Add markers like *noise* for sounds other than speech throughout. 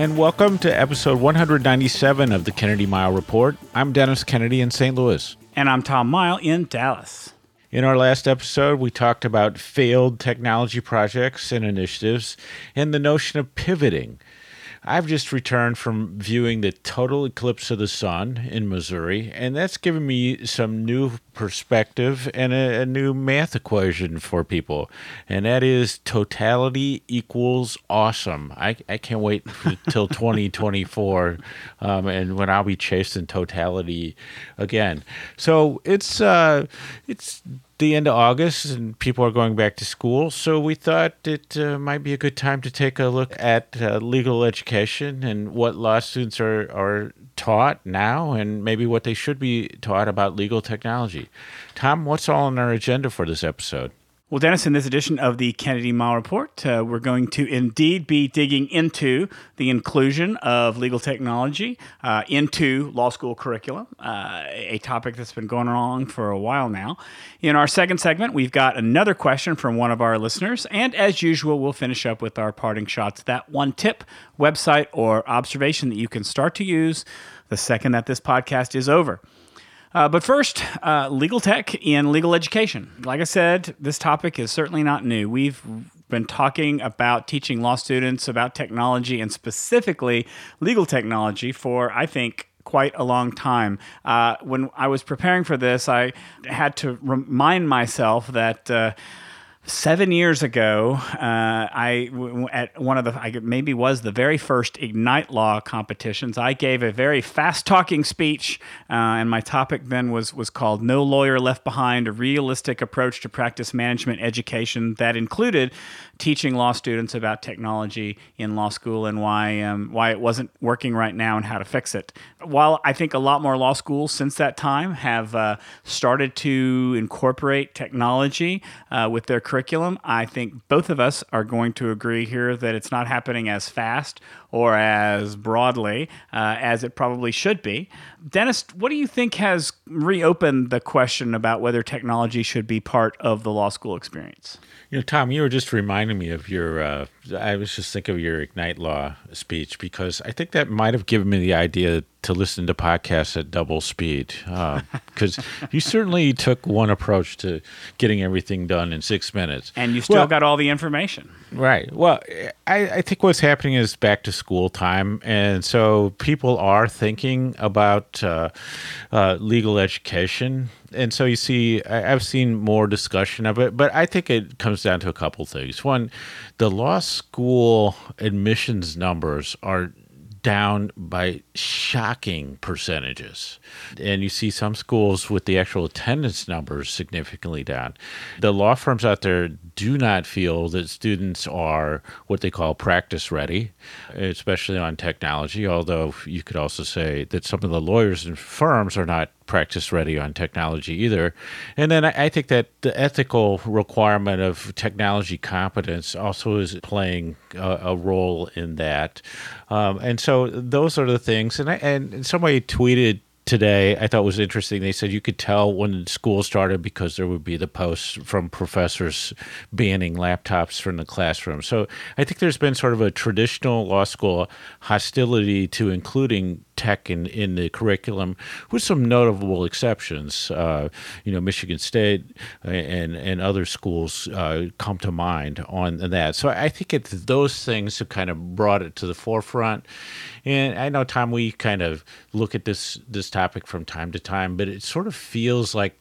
And welcome to episode 197 of the Kennedy Mighell Report. I'm Dennis Kennedy in St. Louis. And I'm Tom Mighell in Dallas. In our last episode, we talked about failed technology projects and initiatives and the notion of pivoting. I've just returned from viewing the total eclipse of the sun in Missouri, and that's given me some new perspective and a, a new math equation for people. And that is totality equals awesome. I, I can't wait until *laughs* 2024 um, and when I'll be chasing totality again. So it's, uh, it's, the end of August and people are going back to school. So we thought it uh, might be a good time to take a look at uh, legal education and what law students are, are taught now and maybe what they should be taught about legal technology. Tom, what's all on our agenda for this episode? Well, Dennis, in this edition of the Kennedy Mighell Report, uh, we're going to indeed be digging into the inclusion of legal technology uh, into law school curriculum, uh, a topic that's been going on for a while now. In our second segment, we've got another question from one of our listeners. And as usual, we'll finish up with our parting shots that one tip, website, or observation that you can start to use the second that this podcast is over. Uh, but first, uh, legal tech in legal education. Like I said, this topic is certainly not new. We've been talking about teaching law students about technology and specifically legal technology for, I think, quite a long time. Uh, when I was preparing for this, I had to remind myself that uh, seven years ago, uh, I at one of the I maybe was the very first Ignite Law competitions. I gave a very fast talking speech, uh, and my topic then was was called "No Lawyer Left Behind: A Realistic Approach to Practice Management Education." That included teaching law students about technology in law school and why um, why it wasn't working right now and how to fix it. While I think a lot more law schools since that time have uh, started to incorporate technology uh, with their curriculum, I think both of us are going to agree here that it's not happening as fast or as broadly uh, as it probably should be. Dennis, what do you think has reopened the question about whether technology should be part of the law school experience? You know, Tom, you were just reminding me of your. Uh, I was just thinking of your Ignite Law speech because I think that might have given me the idea to listen to podcasts at double speed. Because uh, you certainly took one approach to getting everything done in six minutes, and you still well, got all the information. Right. Well, I, I think what's happening is back to school time, and so people are thinking about uh, uh, legal education and so you see I, have seen more discussion of it but i think it comes down to a couple things one the law school admissions numbers are down by shocking percentages. And you see some schools with the actual attendance numbers significantly down. The law firms out there do not feel that students are what they call practice ready, especially on technology, although you could also say that some of the lawyers and firms are not practice ready on technology either. And then I, I think that the ethical requirement of technology competence also is playing a, a role in that. Um, and so those are the things. And, I, and somebody tweeted today I thought was interesting. They said you could tell when school started because there would be the posts from professors banning laptops from the classroom. So I think there's been sort of a traditional law school hostility to including tech in, in the curriculum, with some notable exceptions. Uh, you know, Michigan State and and other schools uh, come to mind on that. So I think it's those things have kind of brought it to the forefront. And I know, Tom, we kind of look at this this topic from time to time, but it sort of feels like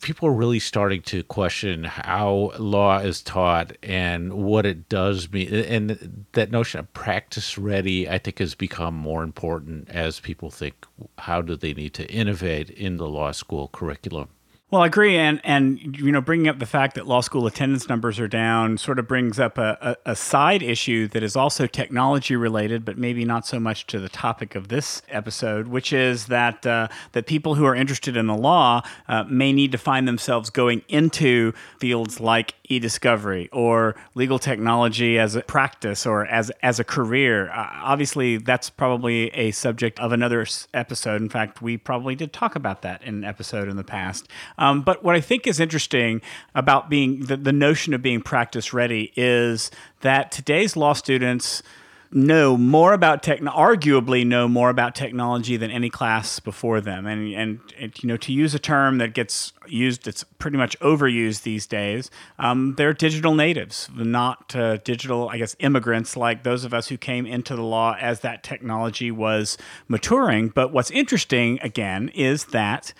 people are really starting to question how law is taught and what it does mean. And that notion of practice ready, I think, has become more important as people think how do they need to innovate in the law school curriculum. Well, I agree, and and you know, bringing up the fact that law school attendance numbers are down sort of brings up a, a, a, side issue that is also technology related, but maybe not so much to the topic of this episode, which is that uh, that people who are interested in the law uh, may need to find themselves going into fields like e-discovery or legal technology as a practice or as as a career. Uh, obviously, that's probably a subject of another episode. In fact, we probably did talk about that in an episode in the past. Um, but what I think is interesting about being the, the notion of being practice ready is that today's law students know more about tech, arguably know more about technology than any class before them. And, and, and you know, to use a term that gets used, it's pretty much overused these days. Um, they're digital natives, not uh, digital, I guess, immigrants like those of us who came into the law as that technology was maturing. But what's interesting, again, is that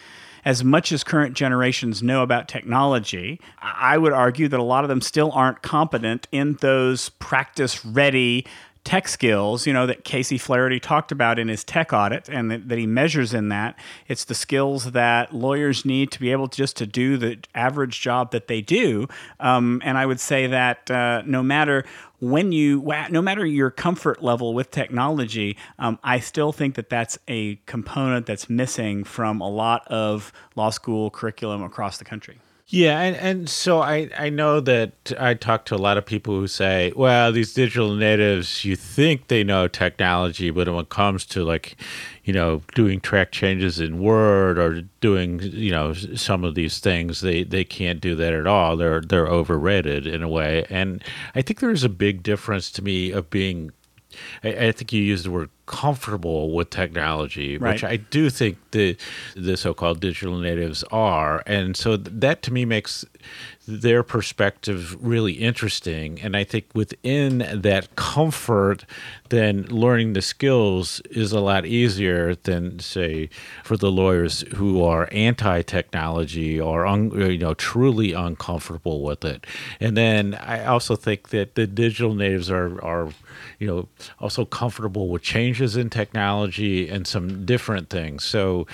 as much as current generations know about technology, I would argue that a lot of them still aren't competent in those practice ready tech skills, you know, that Casey Flaherty talked about in his tech audit and that, that, he measures in that. It's the skills that lawyers need to be able to just to do the average job that they do. Um, and I would say that uh, no matter when you no matter your comfort level with technology um, i still think that that's a component that's missing from a lot of law school curriculum across the country yeah, and, and so I, I know that I talk to a lot of people who say, well, these digital natives, you think they know technology, but when it comes to like, you know, doing track changes in Word or doing, you know, some of these things, they, they can't do that at all. They're they're overrated in a way. And I think there's a big difference to me of being I, I, think you used the word comfortable with technology, right. which I do think the the so-called digital natives are, and so that to me makes their perspective really interesting. And I think within that comfort, then learning the skills is a lot easier than, say, for the lawyers who are anti technology or, un, you know, truly uncomfortable with it. And then I also think that the digital natives are, are you know, also comfortable with changes in technology and some different things. So,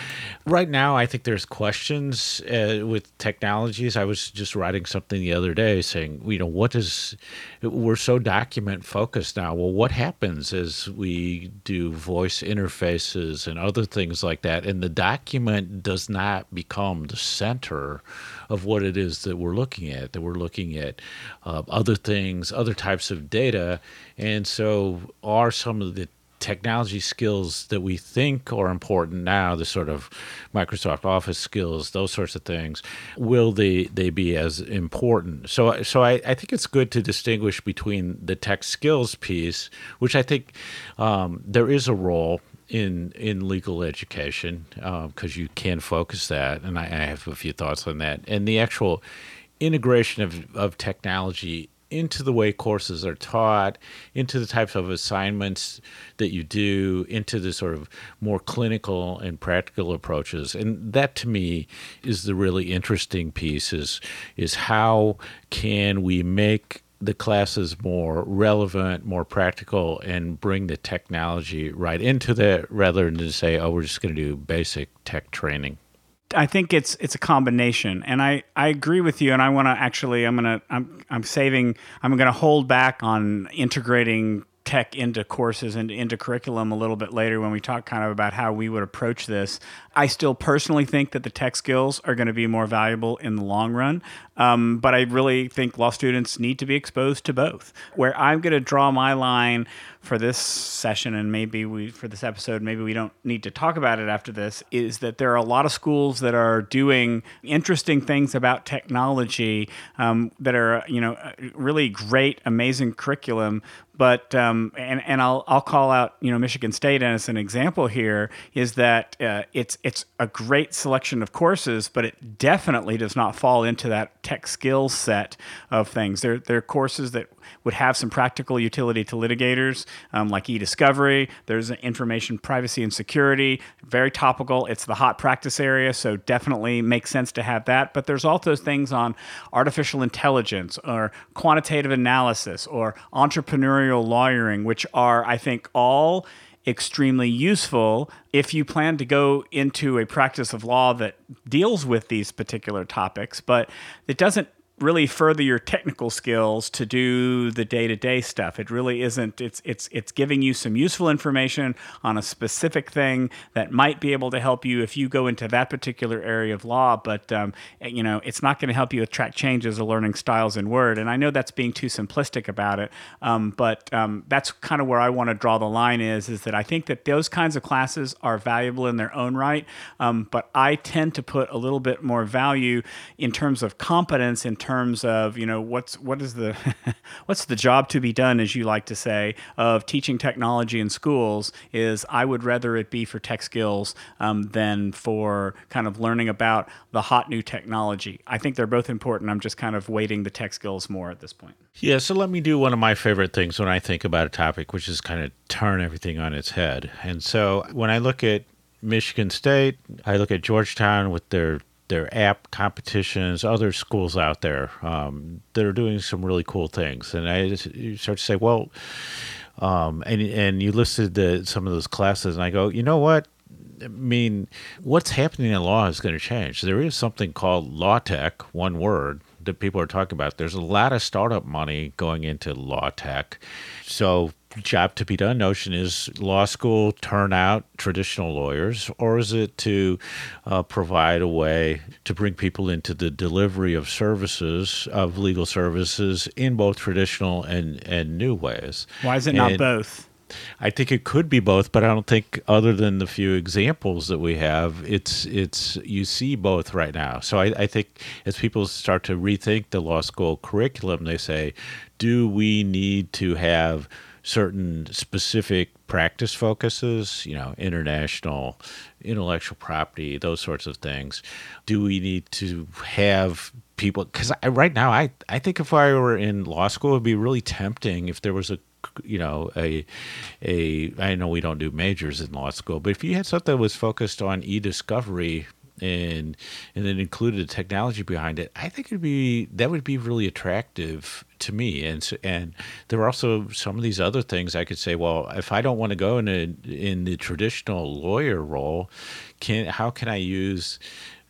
right now, I think there's questions uh, with technologies. I was just writing something the other day saying, you know, what is, we're so document focused now. Well, what happens as we do voice interfaces and other things like that? And the document does not become the center of what it is that we're looking at, that we're looking at uh, other things, other types of data. And so, are some of the technology skills that we think are important now, the sort of Microsoft Office skills, those sorts of things, will they, they be as important? So, so I, I think it's good to distinguish between the tech skills piece, which I think um, there is a role in in legal education because uh, you can focus that, and I, I, have a few thoughts on that, and the actual integration of, of technology into the way courses are taught, into the types of assignments that you do, into the sort of more clinical and practical approaches. And that to me is the really interesting piece is is how can we make the classes more relevant, more practical, and bring the technology right into that rather than to say, oh, we're just going to do basic tech training. I think it's it's a combination, and I, I agree with you. And I want to actually, I'm gonna I'm I'm saving, I'm gonna hold back on integrating tech into courses and into curriculum a little bit later when we talk kind of about how we would approach this. I still personally think that the tech skills are going to be more valuable in the long run, um, but I really think law students need to be exposed to both. Where I'm going to draw my line for this session and maybe we for this episode maybe we don't need to talk about it after this is that there are a lot of schools that are doing interesting things about technology um, that are you know really great amazing curriculum but um, and and I'll I'll call out you know Michigan State as an example here is that uh, it's it's a great selection of courses, but it definitely does not fall into that tech skill set of things. There there are courses that would have some practical utility to litigators, um, like e-discovery. There's information privacy and security, very topical. It's the hot practice area, so definitely makes sense to have that. But there's also things on artificial intelligence or quantitative analysis or entrepreneurial lawyering, which are, I think, all extremely useful if you plan to go into a practice of law that deals with these particular topics, but it doesn't really further your technical skills to do the day-to-day stuff. It really isn't it's it's it's giving you some useful information on a specific thing that might be able to help you if you go into that particular area of law, but um, you know, it's not going to help you attract changes or learning styles in Word. And I know that's being too simplistic about it, um, but um, that's kind of where I want to draw the line is is that I think that those kinds of classes are valuable in their own right, um, but I tend to put a little bit more value in terms of competence in terms of you know what's what is the *laughs* what's the job to be done as you like to say of teaching technology in schools is I would rather it be for tech skills um, than for kind of learning about the hot new technology. I think they're both important. I'm just kind of weighting the tech skills more at this point. Yeah, so let me do one of my favorite things when I think about a topic, which is kind of turn everything on its head. And so when I look at Michigan State, I look at Georgetown with their their app competitions, other schools out there um, that are doing some really cool things, and I just, you start to say, well, um, and and you listed the, some of those classes, and I go, you know what? I mean, what's happening in law is going to change. There is something called law tech, one word that people are talking about. There's a lot of startup money going into law tech, so job to be done. Notion is law school turn out traditional lawyers or is it to uh, provide a way to bring people into the delivery of services of legal services in both traditional and, and new ways? Why is it not both? I think it could be both, but I don't think, other than the few examples that we have, it's it's you see both right now. So I, I think as people start to rethink the law school curriculum, they say, do we need to have certain specific practice focuses, you know, international, intellectual property, those sorts of things? Do we need to have people? Because right now, I, I think if I were in law school, it would be really tempting if there was a you know a a I know we don't do majors in law school, but if you had something that was focused on e-discovery and and then included the technology behind it, I think it'd be that would be really attractive to me. And so, and there are also some of these other things I could say. Well, if I don't want to go in a, in the traditional lawyer role, can how can I use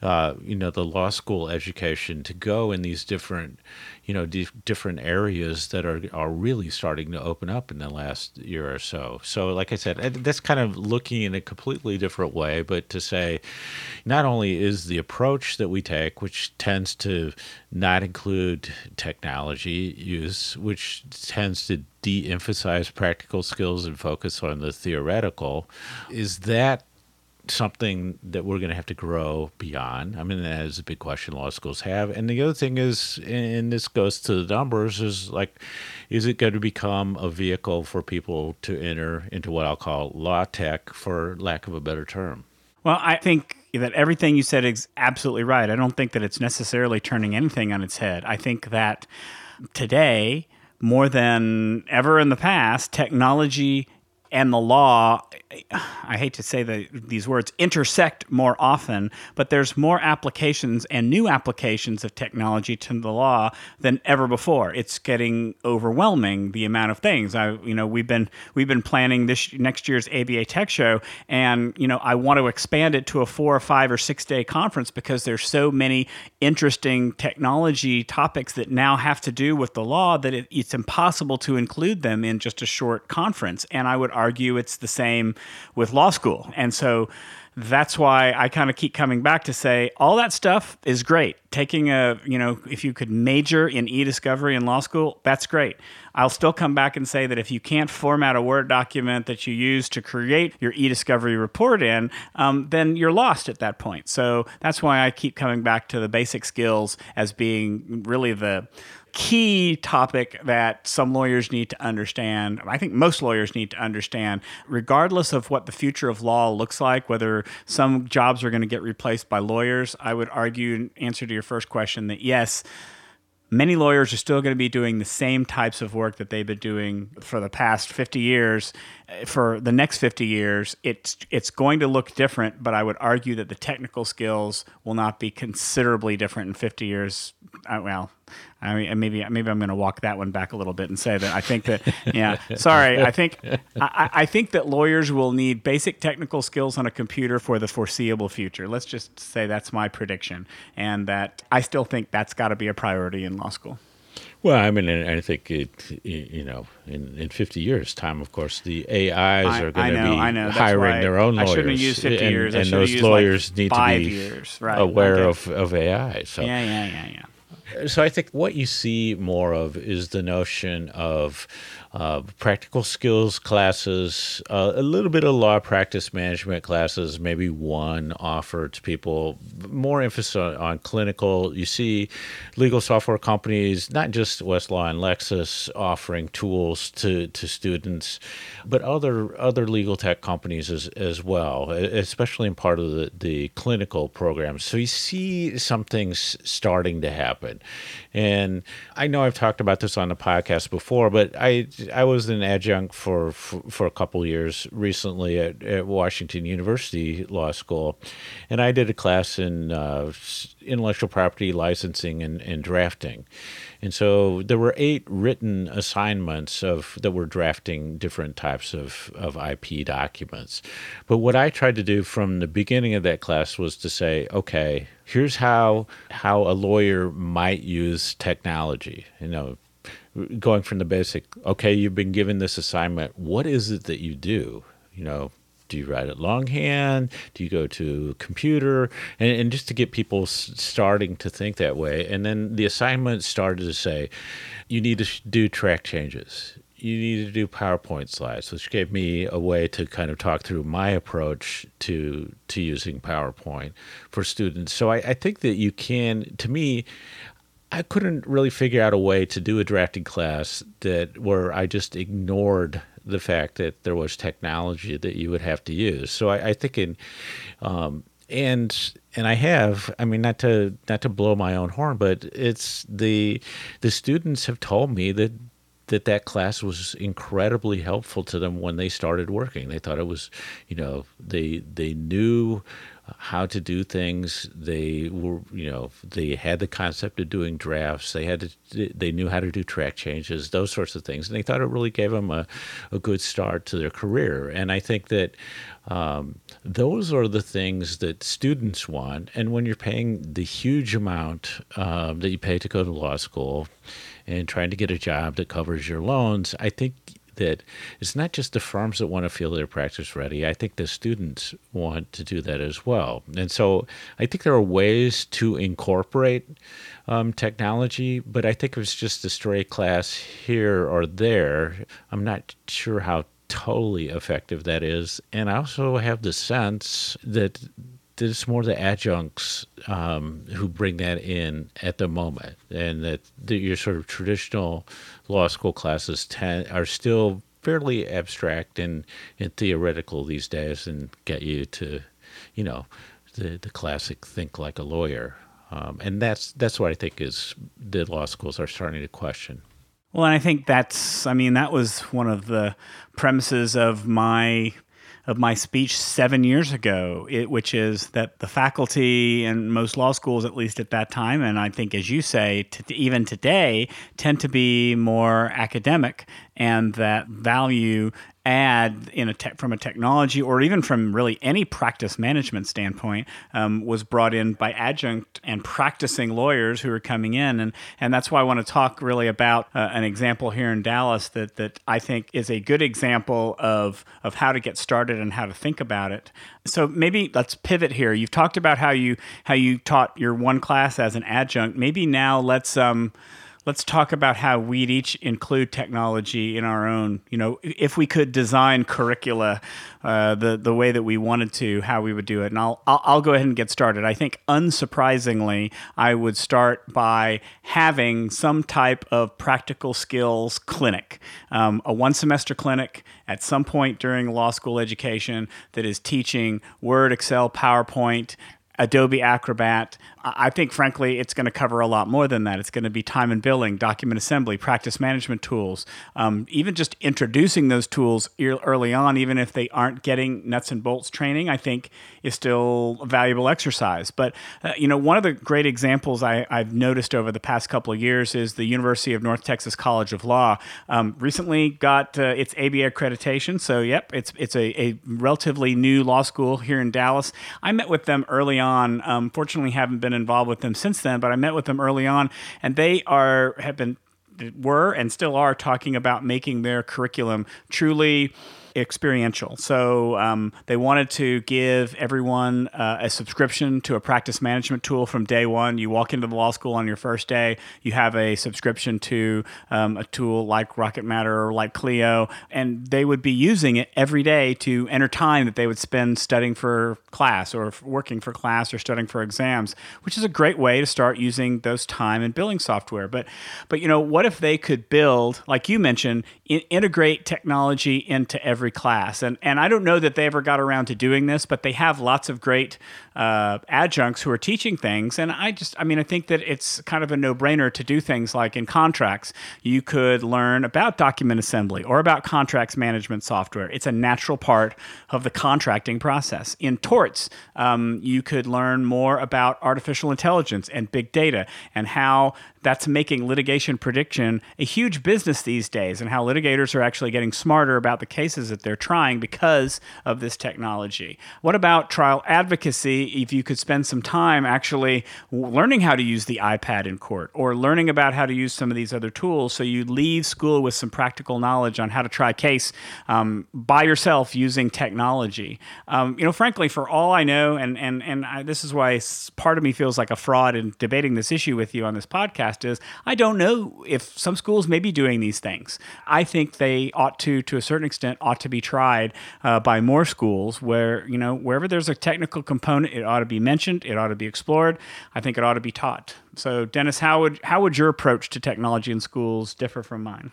uh, you know the law school education to go in these different you know di- different areas that are are really starting to open up in the last year or so. So like i said that's kind of looking in a completely different way but to say not only is the approach that we take which tends to not include technology use which tends to de-emphasize practical skills and focus on the theoretical is that something that we're going to have to grow beyond. I mean, that is a big question law schools have. And the other thing is, and this goes to the numbers, is like, is it going to become a vehicle for people to enter into what I'll call law tech, for lack of a better term? Well, I think that everything you said is absolutely right. I don't think that it's necessarily turning anything on its head. I think that today, more than ever in the past, technology and the law I hate to say the, these words intersect more often, but there's more applications and new applications of technology to the law than ever before. It's getting overwhelming the amount of things. I you know we've been we've been planning this next year's ABA Tech Show, and you know I want to expand it to a four or five or six day conference because there's so many interesting technology topics that now have to do with the law that it, it's impossible to include them in just a short conference. And I would argue argue it's the same with law school. And so that's why I kind of keep coming back to say all that stuff is great. Taking a, you know, if you could major in e discovery in law school, that's great. I'll still come back and say that if you can't format a Word document that you use to create your e discovery report in, um, then you're lost at that point. So that's why I keep coming back to the basic skills as being really the key topic that some lawyers need to understand. I think most lawyers need to understand, regardless of what the future of law looks like, whether some jobs are going to get replaced by lawyers. I would argue, in answer to your first question, that yes, many lawyers are still going to be doing the same types of work that they've been doing for the past 50 years for the next 50 years, it's it's going to look different. But I would argue that the technical skills will not be considerably different in 50 years. Uh, well, I mean, maybe maybe I'm going to walk that one back a little bit and say that I think that yeah. Sorry, I think I, I think that lawyers will need basic technical skills on a computer for the foreseeable future. Let's just say that's my prediction, and that I still think that's got to be a priority in law school. Well, I mean, I think it, you know, in, in 50 years' time, of course, the AIs I- are going to be I know. That's hiring their own I lawyers. shouldn't have used 50 and, years. I and those used, like, lawyers need to be years. Right, aware okay. of, of AI. So, Yeah, yeah, yeah, yeah. So I think what you see more of is the notion of uh, practical skills classes, uh, a little bit of law practice management classes, maybe one offered to people, more emphasis on, on clinical. You see legal software companies, not just Westlaw and Lexis, offering tools to, to students, but other other legal tech companies as, as well, especially in part of the, the clinical programs. So you see some things starting to happen. And I know I've talked about this on the podcast before, but I I was an adjunct for for, for a couple years recently at, at Washington University Law School, and I did a class in uh, intellectual property licensing and, and drafting. And so there were eight written assignments of that were drafting different types of, of IP documents. But what I tried to do from the beginning of that class was to say, okay, here's how how a lawyer might use technology. You know, going from the basic, okay, you've been given this assignment. What is it that you do? You know, do you write it longhand? Do you go to computer? And, and just to get people s- starting to think that way. And then the assignment started to say, you need to sh- do track changes. You need to do PowerPoint slides, which gave me a way to kind of talk through my approach to to using PowerPoint for students. So I, I think that you can, to me, I couldn't really figure out a way to do a drafting class that where I just ignored the fact that there was technology that you would have to use. So I, I think in um, and and I have I mean not to not to blow my own horn, but it's the the students have told me that that that class was incredibly helpful to them when they started working. They thought it was, you know, they they knew how to do things. They were, you know, they had the concept of doing drafts. They had to, they knew how to do track changes, those sorts of things, and they thought it really gave them a, a good start to their career. And I think that um, those are the things that students want. And when you're paying the huge amount um, that you pay to go to law school and trying to get a job that covers your loans, I think that it's not just the firms that want to feel their practice ready. I think the students want to do that as well. And so I think there are ways to incorporate um, technology, but I think if it's just a stray class here or there, I'm not sure how totally effective that is. And I also have the sense that that it's more the adjuncts um, who bring that in at the moment, and that the, your sort of traditional law school classes ten, are still fairly abstract and, and theoretical these days, and get you to, you know, the the classic think like a lawyer, um, and that's that's what I think is the law schools are starting to question. Well, and I think that's, I mean, that was one of the premises of my of my speech seven years ago, it, which is that the faculty and most law schools, at least at that time, and I think as you say, t- even today, tend to be more academic, and that value add in a from a technology or even from really any practice management standpoint um, was brought in by adjunct and practicing lawyers who are coming in. And and that's why I want to talk really about uh, an example here in Dallas that that I think is a good example of of how to get started and how to think about it. So maybe let's pivot here. You've talked about how you how you taught your one class as an adjunct. Maybe now let's um let's talk about how we'd each include technology in our own you know if we could design curricula uh, the the way that we wanted to how we would do it. And I'll, I'll I'll go ahead and get started. I think unsurprisingly I would start by having some type of practical skills clinic um, a one semester clinic at some point during law school education that is teaching Word Excel PowerPoint Adobe Acrobat. I think, frankly, it's going to cover a lot more than that. It's going to be time and billing, document assembly, practice management tools. Um, even just introducing those tools early on, even if they aren't getting nuts and bolts training, I think is still a valuable exercise. But, uh, you know, one of the great examples I, have noticed over the past couple of years is the University of North Texas College of Law. Um, recently got uh, its ABA accreditation. So, yep, it's, it's a, a relatively new law school here in Dallas. I met with them early on. Um, fortunately, haven't been involved with them since then, but I met with them early on, and they are have been were and still are talking about making their curriculum truly experiential. So um, they wanted to give everyone uh, a subscription to a practice management tool from day one. You walk into the law school on your first day, you have a subscription to um, a tool like Rocket Matter or like Clio, and they would be using it every day to enter time that they would spend studying for class or working for class or studying for exams, which is a great way to start using those time and billing software. But, but you know, what if they could build, like you mentioned, in- integrate technology into every every class. And and I don't know that they ever got around to doing this, but they have lots of great uh, adjuncts who are teaching things. And I just, I mean, I think that it's kind of a no brainer to do things like in contracts, you could learn about document assembly or about contracts management software. It's a natural part of the contracting process. In torts, um, you could learn more about artificial intelligence and big data and how that's making litigation prediction a huge business these days and how litigators are actually getting smarter about the cases that they're trying because of this technology. What about trial advocacy if you could spend some time actually learning how to use the iPad in court or learning about how to use some of these other tools so you leave school with some practical knowledge on how to try a case um, by yourself using technology. Um, you know, frankly, for all I know, and, and, and I, this is why part of me feels like a fraud in debating this issue with you on this podcast is I don't know if some schools may be doing these things. I think they ought to, to a certain extent, ought to be tried uh, by more schools where, you know, wherever there's a technical component it ought to be mentioned. It ought to be explored. I think it ought to be taught. So, Dennis, how would how would your approach to technology in schools differ from mine?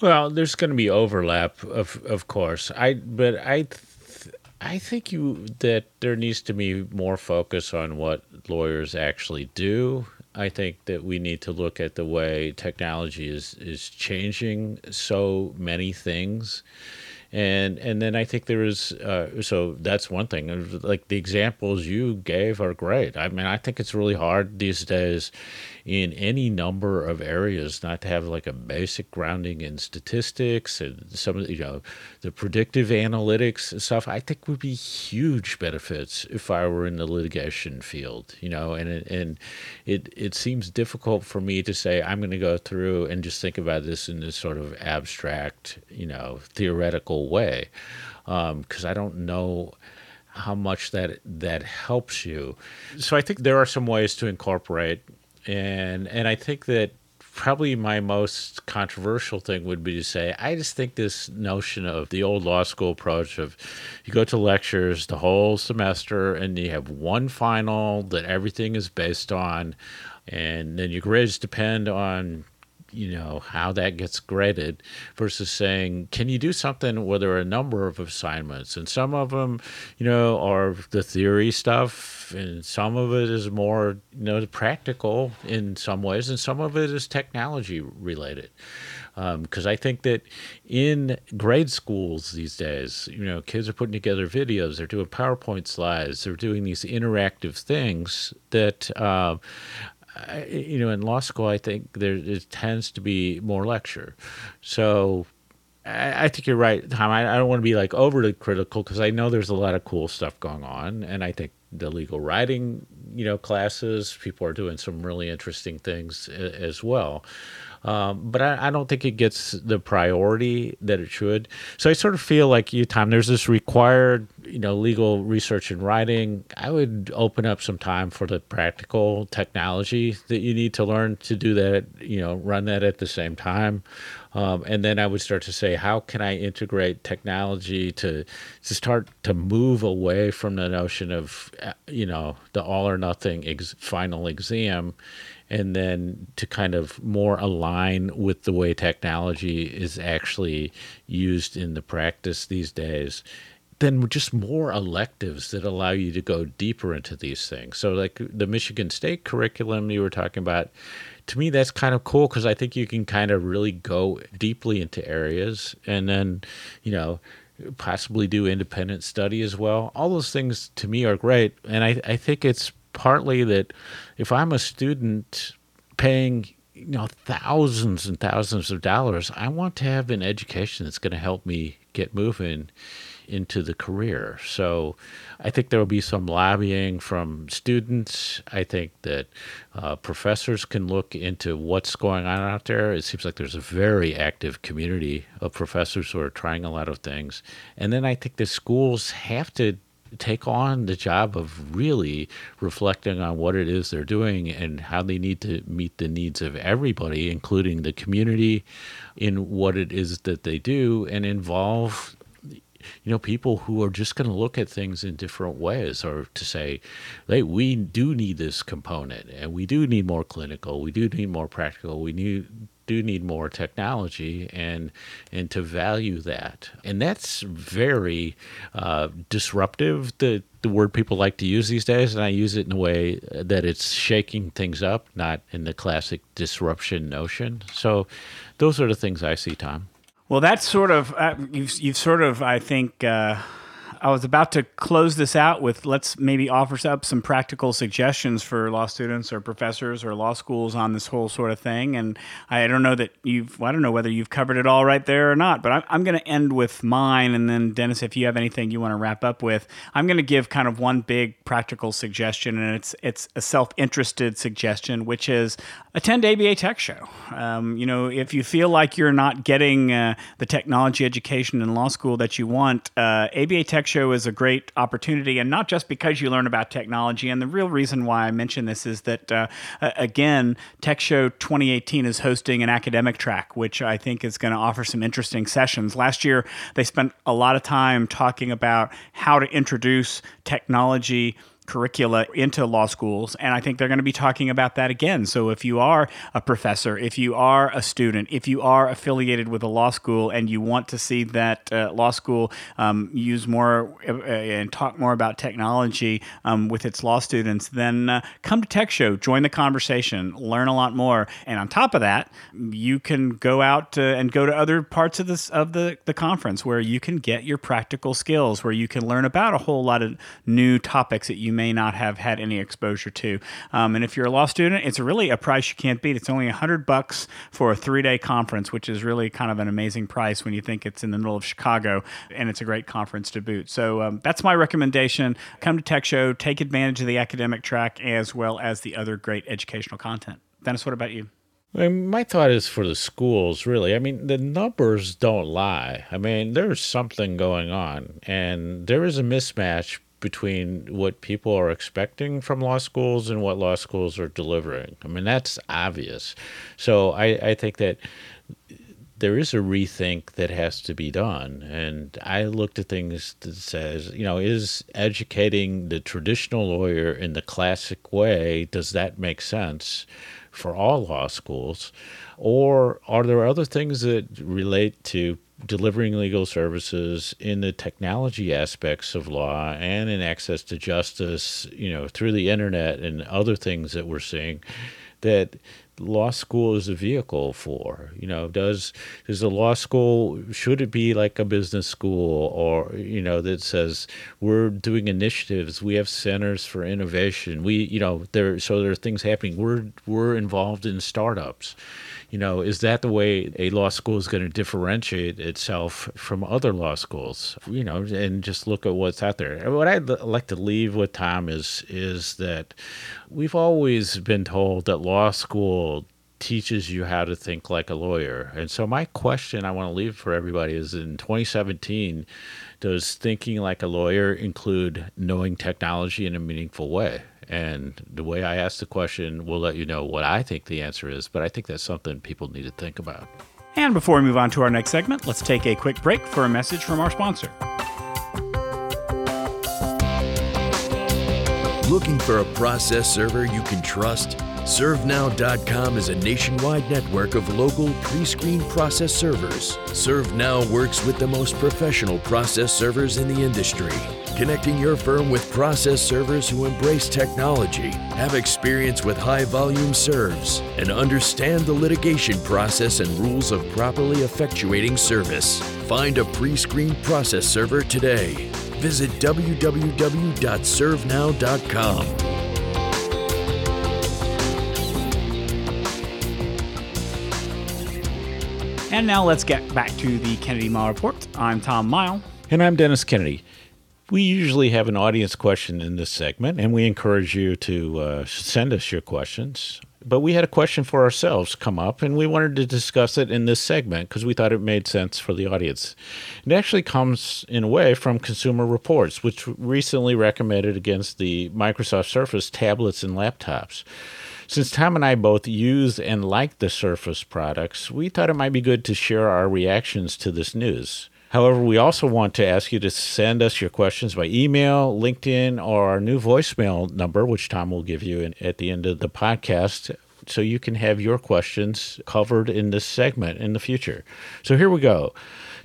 Well, there's going to be overlap, of of course. I but I. Th- I think you that there needs to be more focus on what lawyers actually do. I think that we need to look at the way technology is is changing so many things and and then I think there is uh, so that's one thing. Like the examples you gave are great. I mean, I think it's really hard these days in any number of areas not to have like a basic grounding in statistics and some of the, you know the predictive analytics and stuff. I think would be huge benefits if I were in the litigation field. You know, and it, and it it seems difficult for me to say I'm going to go through and just think about this in this sort of abstract, you know, theoretical way um, I don't know how much that that helps you. So I think there are some ways to incorporate, and and I think that probably my most controversial thing would be to say I just think this notion of the old law school approach of you go to lectures the whole semester and you have one final that everything is based on, and then your grades depend on you know how that gets graded versus saying can you do something where there are a number of assignments? And some of them you know are the theory stuff and some of it is more you know practical in some ways and some of it is technology related. Because um, I think that in grade schools these days, you know, kids are putting together videos, they're doing PowerPoint slides, they're doing these interactive things that uh, I, you know, in law school, I think there it tends to be more lecture. So I, I think you're right, Tom. I, I don't want to be like overly critical because I know there's a lot of cool stuff going on, and I think the legal writing, you know, classes, people are doing some really interesting things as well. Um, but I, I, don't think it gets the priority that it should. So I sort of feel like you, Tom, there's this required, you know, legal research and writing. I would open up some time for the practical technology that you need to learn to do that, you know, run that at the same time. Um, and then I would start to say, how can I integrate technology to to start to move away from the notion of, uh, you know, the all or nothing ex- final exam and then to kind of more align with the way technology is actually used in the practice these days then just more electives that allow you to go deeper into these things. So, like the Michigan State curriculum you were talking about, to me, that's kind of cool because I think you can kind of really go deeply into areas and then, you know, possibly do independent study as well. All those things to me are great. And I, I think it's partly that if I'm a student paying you know thousands and thousands of dollars i want to have an education that's going to help me get moving into the career. So I think there will be some lobbying from students. I think that uh, professors can look into what's going on out there. It seems like there's a very active community of professors who are trying a lot of things. And then I think the schools have to take on the job of really reflecting on what it is they're doing and how they need to meet the needs of everybody, including the community, in what it is that they do and involve you know, people who are just going to look at things in different ways or to say, hey, we do need this component and we do need more clinical, we do need more practical, we need do need more technology and and to value that. And that's very uh, disruptive the the word people like to use these days and I use it in a way that it's shaking things up not in the classic disruption notion. So those are the things I see Tom. Well, that's sort of uh, you've you've sort of I think uh, I was about to close this out with let's maybe offer up some practical suggestions for law students or professors or law schools on this whole sort of thing. And I don't know that you've, well, I don't know whether you've covered it all right there or not, but I'm, I'm going to end with mine. And then, Dennis, if you have anything you want to wrap up with, I'm going to give kind of one big practical suggestion, and it's, it's a self interested suggestion, which is attend ABA Tech Show. Um, you know, if you feel like you're not getting uh, the technology education in law school that you want, uh, ABA Tech show is a great opportunity, and not just because you learn about technology. And the real reason why I mention this is that, uh, again, Tech Show 2018 is hosting an academic track, which I think is going to offer some interesting sessions. Last year, they spent a lot of time talking about how to introduce technology curricula into law schools. And I think they're going to be talking about that again. So if you are a professor, if you are a student, if you are affiliated with a law school and you want to see that uh, law school um, use more uh, and talk more about technology um, with its law students, then uh, come to Tech Show, join the conversation, learn a lot more. And on top of that, you can go out uh, and go to other parts of this of the, the conference where you can get your practical skills, where you can learn about a whole lot of new topics that you you may not have had any exposure to. Um, and if you're a law student, it's really a price you can't beat. It's only a hundred bucks for a three day conference, which is really kind of an amazing price when you think it's in the middle of Chicago and it's a great conference to boot. So um, that's my recommendation. Come to Tech Show, take advantage of the academic track as well as the other great educational content. Dennis, what about you? my thought is for the schools, really. I mean, the numbers don't lie. I mean, there's something going on, and there is a mismatch between what people are expecting from law schools and what law schools are delivering. I mean, that's obvious. So I, I think that there is a rethink that has to be done. And I looked at things that says, you know, is educating the traditional lawyer in the classic way, does that make sense for all law schools? Or are there other things that relate to delivering legal services in the technology aspects of law and in access to justice, you know, through the internet and other things that we're seeing that law school is a vehicle for. You know does is a law school should it be like a business school or you know that says we're doing initiatives we have centers for innovation we you know there so there are things happening. We're we're involved in startups you know, is that the way a law school is going to differentiate itself from other law schools? You know, and just look at what's out there. What I'd like to leave with Tom is is that we've always been told that law school teaches you how to think like a lawyer. And so my question I want to leave for everybody is in 2017 does thinking like a lawyer include knowing technology in a meaningful way? And the way I ask the question will let you know what I think the answer is, but I think that's something people need to think about. And before we move on to our next segment, let's take a quick break for a message from our sponsor. Looking for a process server you can trust? ServeNow.com is a nationwide network of local pre screened process servers. ServeNow works with the most professional process servers in the industry, connecting your firm with process servers who embrace technology, have experience with high volume serves, and understand the litigation process and rules of properly effectuating service. Find a pre screened process server today. Visit www.servenow.com. And now let's get back to the Kennedy Mighell Report. I'm Tom Mighell. And I'm Dennis Kennedy. We usually have an audience question in this segment, and we encourage you to uh, send us your questions. But we had a question for ourselves come up, and we wanted to discuss it in this segment because we thought it made sense for the audience. It actually comes, in a way, from Consumer Reports, which recently recommended against the Microsoft Surface tablets and laptops. Since Tom and I both use and like the Surface products, we thought it might be good to share our reactions to this news. However, we also want to ask you to send us your questions by email, LinkedIn, or our new voicemail number, which Tom will give you in, at the end of the podcast, so you can have your questions covered in this segment in the future. So here we go.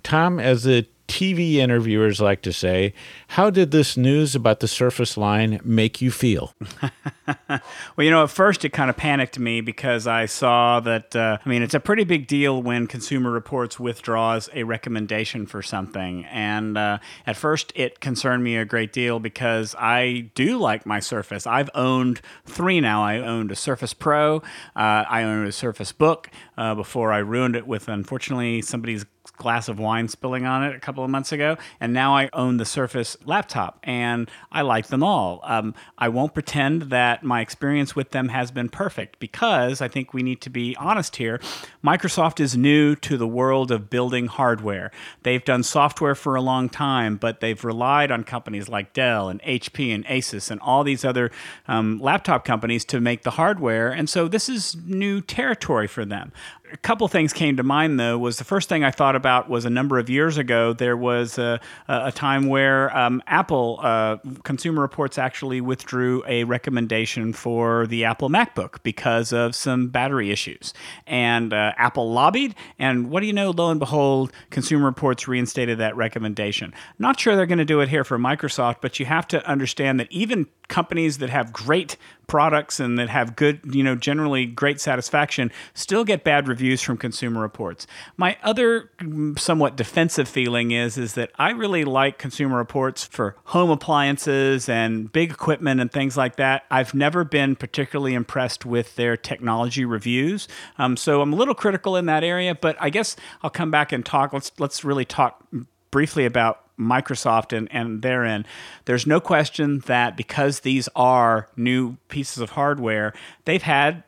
Tom, as the TV interviewers like to say, how did this news about the Surface line make you feel? *laughs* well, you know, at first it kind of panicked me because I saw that, uh, I mean, it's a pretty big deal when Consumer Reports withdraws a recommendation for something. And uh, at first it concerned me a great deal because I do like my Surface. I've owned three now. I owned a Surface Pro, uh, I owned a Surface Book uh, before I ruined it with, unfortunately, somebody's glass of wine spilling on it a couple of months ago, and now I own the Surface laptop, and I like them all. Um, I won't pretend that my experience with them has been perfect because I think we need to be honest here. Microsoft is new to the world of building hardware. They've done software for a long time, but they've relied on companies like Dell and HP and Asus and all these other um, laptop companies to make the hardware, and so this is new territory for them a couple things came to mind though was the first thing i thought about was a number of years ago there was a, a time where um, apple uh, consumer reports actually withdrew a recommendation for the apple macbook because of some battery issues. And uh, apple lobbied and what do you know lo and behold consumer reports reinstated that recommendation. Not sure they're going to do it here for microsoft but you have to understand that even companies that have great products and that have good, you know, generally great satisfaction still get bad reviews from consumer reports. My other mm, somewhat defensive feeling is is that I really like consumer reports for home appliances and big equipment and things like that. I've never been particularly impressed with their technology reviews. Um, so I'm a little critical in that area, but I guess I'll come back and talk. Let's let's really talk briefly about Microsoft and, and therein, there's no question that because these are new pieces of hardware, they've had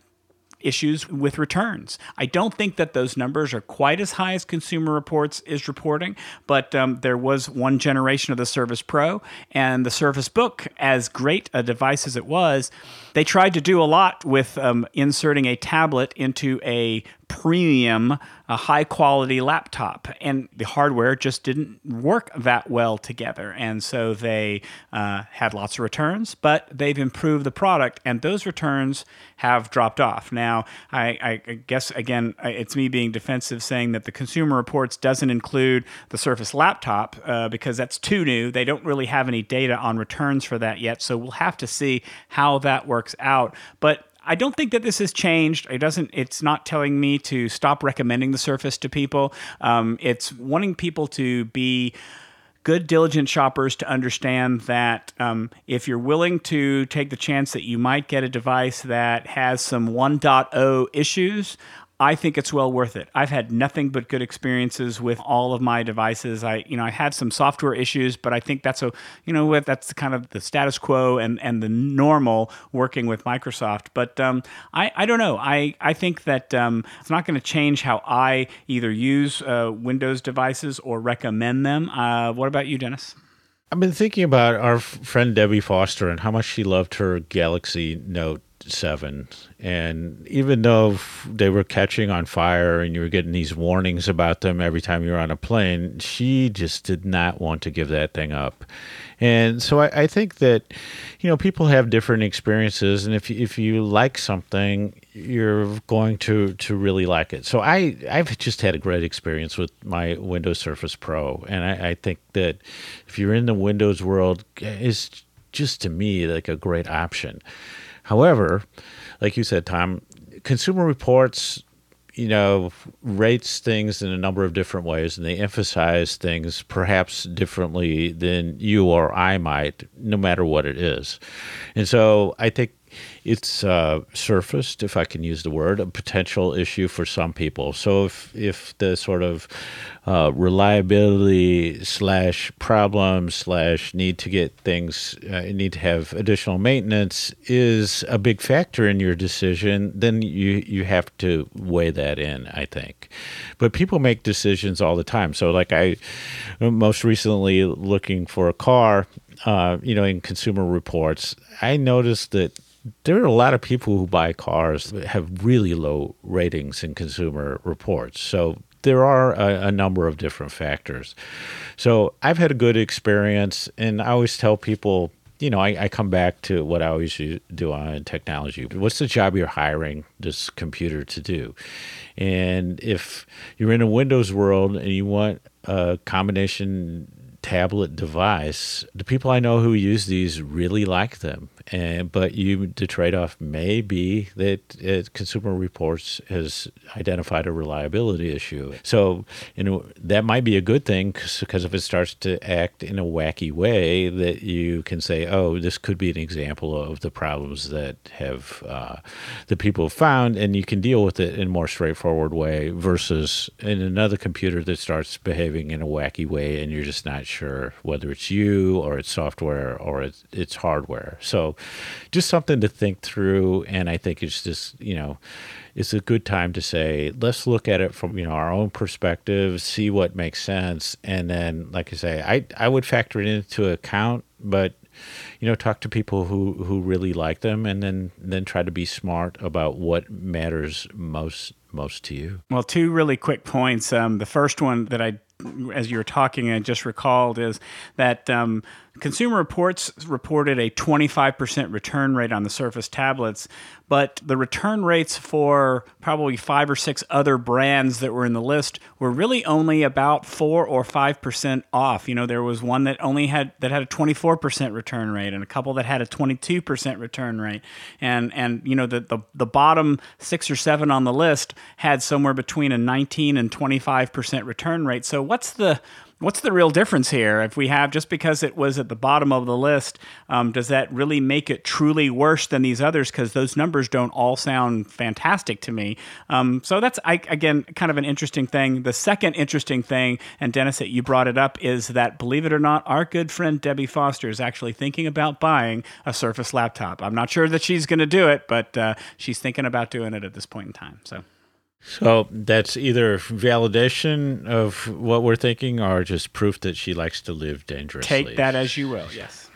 issues with returns. I don't think that those numbers are quite as high as Consumer Reports is reporting, but um, there was one generation of the Surface Pro and the Surface Book, as great a device as it was, they tried to do a lot with um, inserting a tablet into a premium, a high quality laptop, and the hardware just didn't work that well together. And so they uh, had lots of returns, but they've improved the product, and those returns have dropped off. Now, I, I guess again, it's me being defensive, saying that the Consumer Reports doesn't include the Surface laptop uh, because that's too new. They don't really have any data on returns for that yet, so we'll have to see how that works out. But I don't think that this has changed. It doesn't. It's not telling me to stop recommending the Surface to people. Um, it's wanting people to be good, diligent shoppers to understand that um, if you're willing to take the chance that you might get a device that has some 1.0 issues, I think it's well worth it. I've had nothing but good experiences with all of my devices. I, you know, I had some software issues, but I think that's a, you know, what, that's kind of the status quo and, and the normal working with Microsoft. But um, I, I don't know. I, I think that um, it's not going to change how I either use uh, Windows devices or recommend them. Uh, what about you, Dennis? I've been thinking about our friend Debbie Foster and how much she loved her Galaxy Note 7. And even though they were catching on fire and you were getting these warnings about them every time you were on a plane, she just did not want to give that thing up. And so I, I think that, you know, people have different experiences. And if, if you like something, you're going to, to really like it. So I, I've just had a great experience with my Windows Surface Pro. And I, I think that if you're in the Windows world, it's just to me like a great option. However, like you said, Tom, Consumer Reports, you know, rates things in a number of different ways, and they emphasize things perhaps differently than you or I might, no matter what it is. And so I think it's uh, surfaced, if I can use the word, a potential issue for some people. So if if the sort of uh, reliability slash problem slash need to get things uh, need to have additional maintenance is a big factor in your decision, then you you have to weigh that in. I think, but people make decisions all the time. So like I, most recently looking for a car. Uh, you know, in Consumer Reports, I noticed that there are a lot of people who buy cars that have really low ratings in consumer reports. So there are a, a, number of different factors. So I've had a good experience, and I always tell people, you know, I, I come back to what I always do on technology. What's the job you're hiring this computer to do? And if you're in a Windows world and you want a combination tablet device, the people I know who use these really like them and but you the trade-off may be that uh, Consumer Reports has identified a reliability issue. So you know that might be a good thing because if it starts to act in a wacky way, that you can say, oh, this could be an example of the problems that have uh, the people have found, and you can deal with it in a more straightforward way versus in another computer that starts behaving in a wacky way, and you're just not sure whether it's you or it's software or it's, it's hardware. So just something to think through. And I think it's just, you know, it's a good time to say, let's look at it from, you know, our own perspective, see what makes sense. And then, like I say, I, I would factor it into account, but you know talk to people who who really like them and then then try to be smart about what matters most most to you well two really quick points um, the first one that i as you were talking, I just recalled is that um, Consumer Reports reported a 25% return rate on the Surface tablets, but the return rates for probably five or six other brands that were in the list were really only about four or five percent off. You know, there was one that only had that had a 24% return rate, and a couple that had a 22% return rate, and and you know the the, the bottom six or seven on the list had somewhere between a 19 and 25% return rate. So what's the what's the real difference here? If we have just because it was at the bottom of the list, um, does that really make it truly worse than these others? Because those numbers don't all sound fantastic to me. Um, so that's I, again kind of an interesting thing. The second interesting thing, and Dennis, that you brought it up, is that believe it or not, our good friend Debbie Foster is actually thinking about buying a Surface laptop. I'm not sure that she's going to do it, but uh, she's thinking about doing it at this point in time. So. So that's either validation of what we're thinking or just proof that she likes to live dangerously. Take that as you will, yes.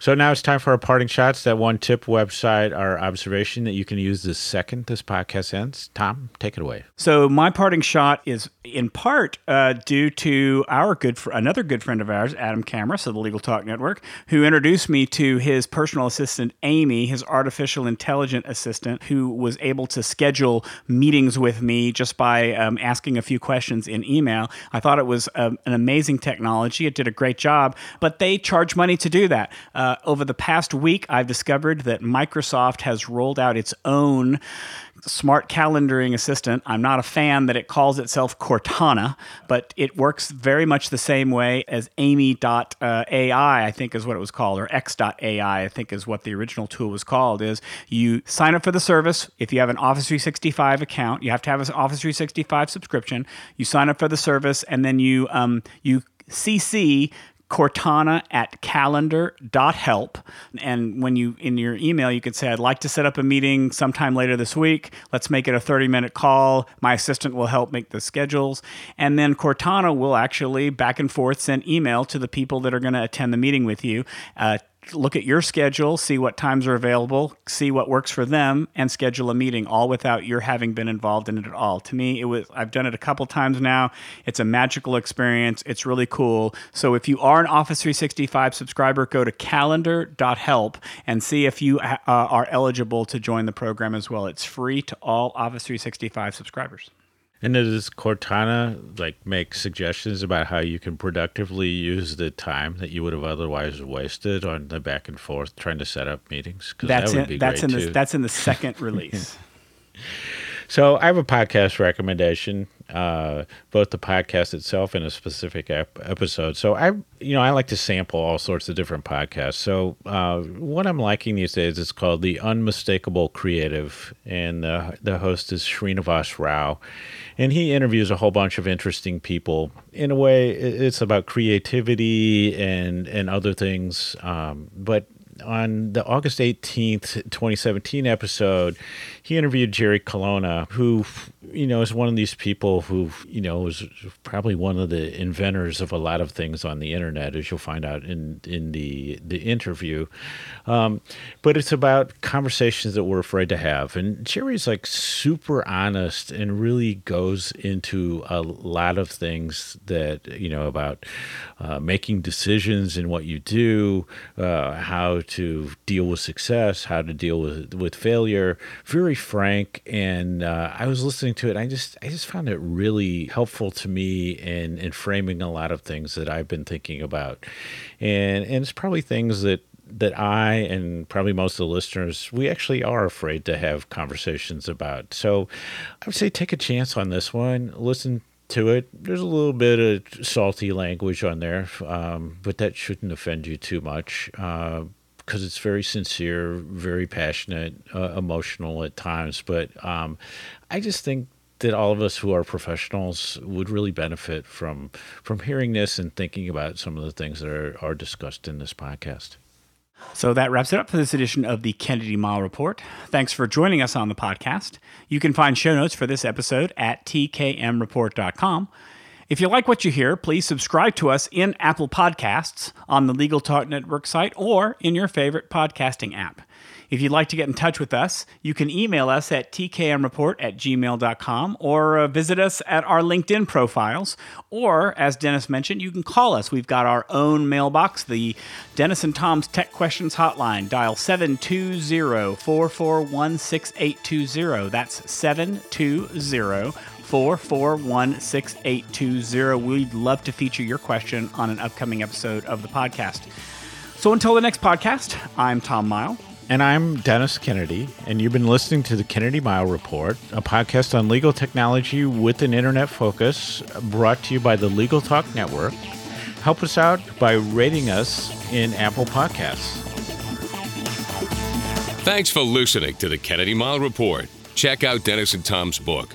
So now it's time for our parting shots. That one tip website, our observation that you can use the second this podcast ends. Tom, take it away. So my parting shot is in part uh, due to our good fr- another good friend of ours, Adam Camras, of the Legal Talk Network, who introduced me to his personal assistant Amy, his artificial intelligent assistant, who was able to schedule meetings with me just by um, asking a few questions in email. I thought it was um, an amazing technology. It did a great job, but they charge money to do that. Uh, uh, over the past week, I've discovered that Microsoft has rolled out its own smart calendaring assistant. I'm not a fan that it calls itself Cortana, but it works very much the same way as Amy.ai, I think is what it was called, or X.ai, I think is what the original tool was called. Is you sign up for the service. If you have an Office 365 account, you have to have an Office 365 subscription. You sign up for the service, and then you um, you CC Cortana at calendar.help. And when you, in your email, you could say, I'd like to set up a meeting sometime later this week. Let's make it a 30 minute call. My assistant will help make the schedules. And then Cortana will actually back and forth send email to the people that are going to attend the meeting with you. Uh, look at your schedule, see what times are available, see what works for them, and schedule a meeting all without your having been involved in it at all. To me, it was I've done it a couple times now. It's a magical experience. It's really cool. So if you are an Office 365 subscriber, go to calendar.help and see if you uh, are eligible to join the program as well. It's free to all Office 365 subscribers. And does Cortana like make suggestions about how you can productively use the time that you would have otherwise wasted on the back and forth trying to set up meetings? That's that in, that's in the that's in the second *laughs* release. So I have a podcast recommendation, uh, both the podcast itself and a specific ep- episode. So I, you know, I like to sample all sorts of different podcasts. So uh, what I'm liking these days is called the Unmistakable Creative, and the the host is Srinivas Rao, and he interviews a whole bunch of interesting people. In a way, it's about creativity and and other things, um, but on the August 18th, 2017 episode, he interviewed Jerry Colonna, who, you know, is one of these people who, you know, was probably one of the inventors of a lot of things on the internet, as you'll find out in, in the, the interview. Um, but it's about conversations that we're afraid to have. And Jerry's like super honest and really goes into a lot of things that, you know, about uh, making decisions in what you do, uh, how to deal with success, how to deal with with failure. Very frank, and uh, I was listening to it. I just I just found it really helpful to me in in framing a lot of things that I've been thinking about, and and it's probably things that that I and probably most of the listeners, we actually are afraid to have conversations about. So I would say take a chance on this one. Listen to it. There's a little bit of salty language on there, um, but that shouldn't offend you too much. Uh, because it's very sincere, very passionate, uh, emotional at times. But um, I just think that all of us who are professionals would really benefit from from hearing this and thinking about some of the things that are, are discussed in this podcast. So that wraps it up for this edition of the Kennedy Mighell Report. Thanks for joining us on the podcast. You can find show notes for this episode at tkmreport.com. If you like what you hear, please subscribe to us in Apple Podcasts, on the Legal Talk Network site, or in your favorite podcasting app. If you'd like to get in touch with us, you can email us at tkmreport at gmail.com or uh, visit us at our LinkedIn profiles. Or, as Dennis mentioned, you can call us. We've got our own mailbox, the Dennis and Tom's Tech Questions Hotline. Dial 720 441 6820. That's 720 441 6820. We'd love to feature your question on an upcoming episode of the podcast. So until the next podcast, I'm Tom Mighell. And I'm Dennis Kennedy, and you've been listening to the Kennedy Mighell Report, a podcast on legal technology with an internet focus, brought to you by the Legal Talk Network. Help us out by rating us in Apple Podcasts. Thanks for listening to the Kennedy Mighell Report. Check out Dennis and Tom's book,